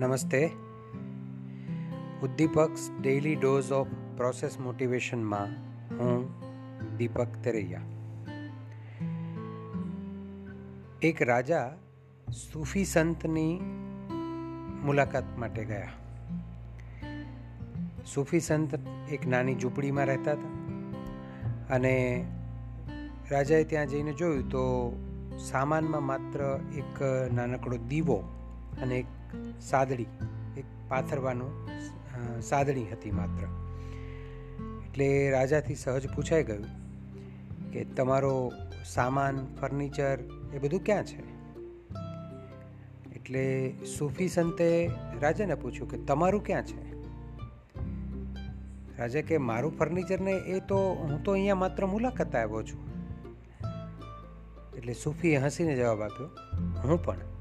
નમસ્તે. ઉદ્દીપક્સ daily dose of process મોટિવેશનમાં હું દીપક તેરૈયા. એક રાજા સૂફી સંતની મુલાકાત માટે ગયા. સૂફી સંત એક નાની ઝૂંપડીમાં રહેતા હતા અને રાજાએ ત્યાં જઈને જોયું તો સામાનમાં માત્ર એક નાનકડો દીવો અને એક સાદડી, એક પાથરવાનું સાદડી હતી માત્ર. એટલે રાજાથી સહજ પૂછાઈ ગયું કે તમારો સામાન, ફર્નિચર એ બધું ક્યાં છે? એટલે સૂફી સંતે રાજાને પૂછ્યું કે તમારું ક્યાં છે? રાજા કે મારું ફર્નિચર ને એ તો હું તો અહીંયા માત્ર મુલાકાત આવ્યો છું. એટલે સૂફીએ હસીને જવાબ આપ્યો, હું પણ.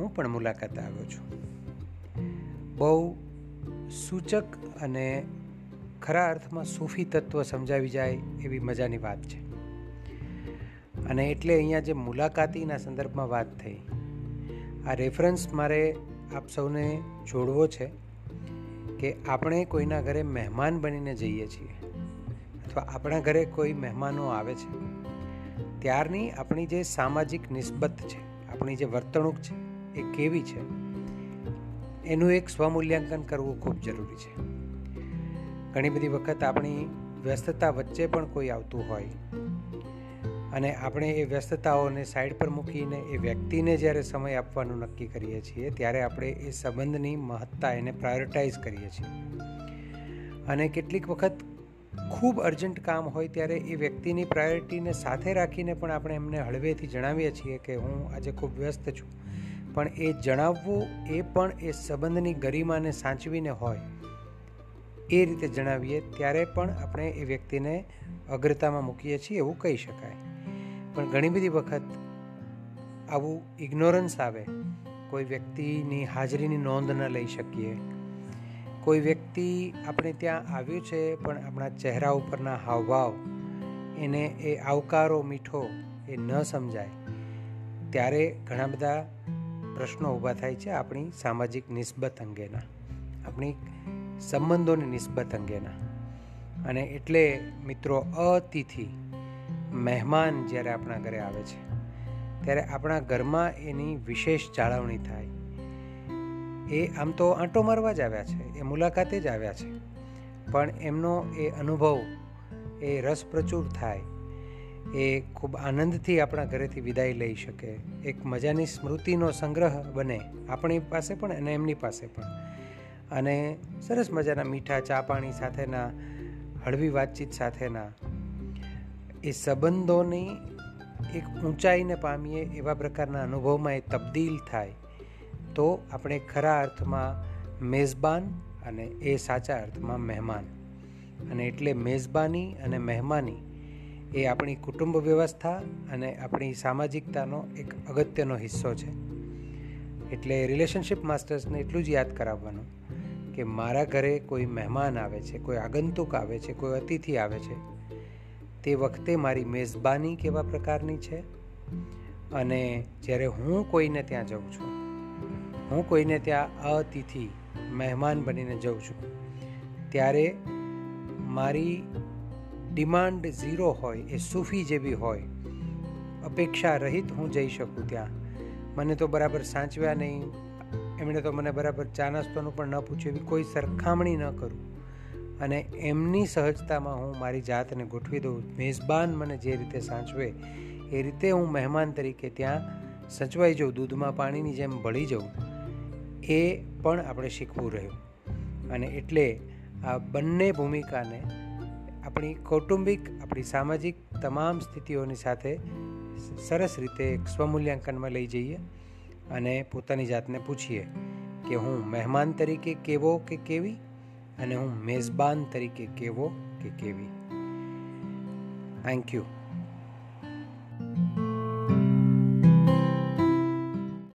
હું પણ મુલાકાત આવ્યો છું. બહુ સૂચક અને ખરા અર્થમાં સૂફી તત્વ સમજાવી જાય એવી મજાની વાત છે. અને એટલે અહીંયા જે મુલાકાતીના સંદર્ભમાં વાત થઈ, આ રેફરન્સ મારે આપ સૌને જોડવો છે કે આપણે કોઈના ઘરે મહેમાન બનીને જઈએ છીએ, અથવા આપણા ઘરે કોઈ મહેમાનો આવે છે, ત્યારની આપણી જે સામાજિક નિસ્બત છે, આપણી જે વર્તણૂક છે એ કેવી છે? એનું એક સ્વમૂલ્યાંકન કરવું ખૂબ જરૂરી છે. ઘણી બધી વખત આપણી વ્યસ્તતા વચ્ચે પણ કોઈ આવતું હોય અને આપણે એ વ્યસ્તતાઓને સાઈડ પર મૂકીને એ વ્યક્તિને જ્યારે સમય આપવાનું નક્કી કરીએ છીએ, ત્યારે આપણે એ સંબંધની મહત્તા એને પ્રાયોરિટાઇઝ કરીએ છીએ. અને કેટલીક વખત ખૂબ અર્જન્ટ કામ હોય ત્યારે એ વ્યક્તિની પ્રાયોરિટીને સાથે રાખીને પણ આપણે એમને હળવેથી જણાવીએ છીએ કે હું આજે ખૂબ વ્યસ્ત છું. પણ એ જણાવવું એ પણ એ સંબંધની ગરિમાને સાચવીને હોય. એ રીતે જણાવીએ ત્યારે પણ આપણે એ વ્યક્તિને અગ્રતામાં મૂકીએ છીએ એવું કહી શકાય. પણ ઘણી બધી વખત આવું ઇગ્નોરન્સ આવે. કોઈ વ્યક્તિની હાજરીની નોંધ ન લઈ શકીએ. કોઈ વ્યક્તિ આપણે ત્યાં આવ્યું છે પણ આપણા ચહેરા ઉપરના હાવભાવ એને એ આવકારો મીઠો એ ન સમજાય. ત્યારે ઘણા બધા પ્રશ્નો ઊભા થાય છે આપણી સામાજિક નિસ્બત અંગેના, આપણી સંબંધોની નિસ્બત અંગેના. અને એટલે મિત્રો અતિથિ મહેમાન જ્યારે આપણા ઘરે આવે છે, ત્યારે આપણા ઘરમાં એની વિશેષ જાળવણી થાય. એ આમ તો આંટો મારવા જ આવ્યા છે, એ મુલાકાતે જ આવ્યા છે. પણ એમનો એ અનુભવ એ રસપ્રચુર થાય. એ ખૂબ આનંદથી આપણા ઘરેથી વિદાય લઈ શકે. એક મજાની સ્મૃતિનો સંગ્રહ બને આપણી પાસે પણ અને એમની પાસે પણ. અને સરસ મજાના મીઠા ચા પાણી સાથેના, હળવી વાતચીત સાથેના. એ સંબંધોની એક ઊંચાઈને પામીએ એવા પ્રકારના અનુભવમાં એ તબદીલ થાય, તો આપણે ખરા અર્થમાં મેઝબાન અને એ સાચા અર્થમાં મહેમાન. અને એટલે મેઝબાની અને મહેમાની એ આપણી કુટુંબ વ્યવસ્થા અને આપણી સામાજિકતાનો એક અગત્યનો હિસ્સો છે. એટલે રિલેશનશિપ માસ્ટર્સને એટલું જ યાદ કરાવવાનું કે મારા ઘરે કોઈ મહેમાન આવે છે, કોઈ આગંતુક આવે છે, કોઈ અતિથિ આવે છે, તે વખતે મારી મેઝબાની કેવા પ્રકારની છે? અને જ્યારે હું કોઈને ત્યાં જાઉં છું, હું કોઈને ત્યાં અતિથિ, મહેમાન બનીને જાઉં છું, ત્યારે મારી ડિમાન્ડ ઝીરો હોય એ સૂફી જેવી હોય, અપેક્ષા રહિત હું જઈ શકું ત્યાં. મને તો બરાબર સાચવ્યા નહીં. એમણે તો મને બરાબર ચા નાસ્તાનું પણ ન પૂછ્યું, એવી કોઈ સરખામણી ન કરું. અને એમની સહજતામાં હું મારી જાતને ગોઠવી દઉં. મેઝબાન મને જે રીતે સાચવે, એ રીતે હું મહેમાન તરીકે ત્યાં સચવાઈ જાઉં, દૂધમાં પાણીની જેમ ભળી જાઉં. એ પણ આપણે શીખવું રહ્યું. અને એટલે આ બંને ભૂમિકાને આપણી કૌટુંબિક, આપણી સામાજિક તમામ સ્થિતિઓની સાથે સરસ રીતે એક સ્વમૂલ્યાંકનમાં લઈ જઈએ અને પોતાની જાતને પૂછીએ કે હું મહેમાન તરીકે કેવો કે કેવી અને હું મેઝબાન તરીકે કેવો કે કેવી. Thank you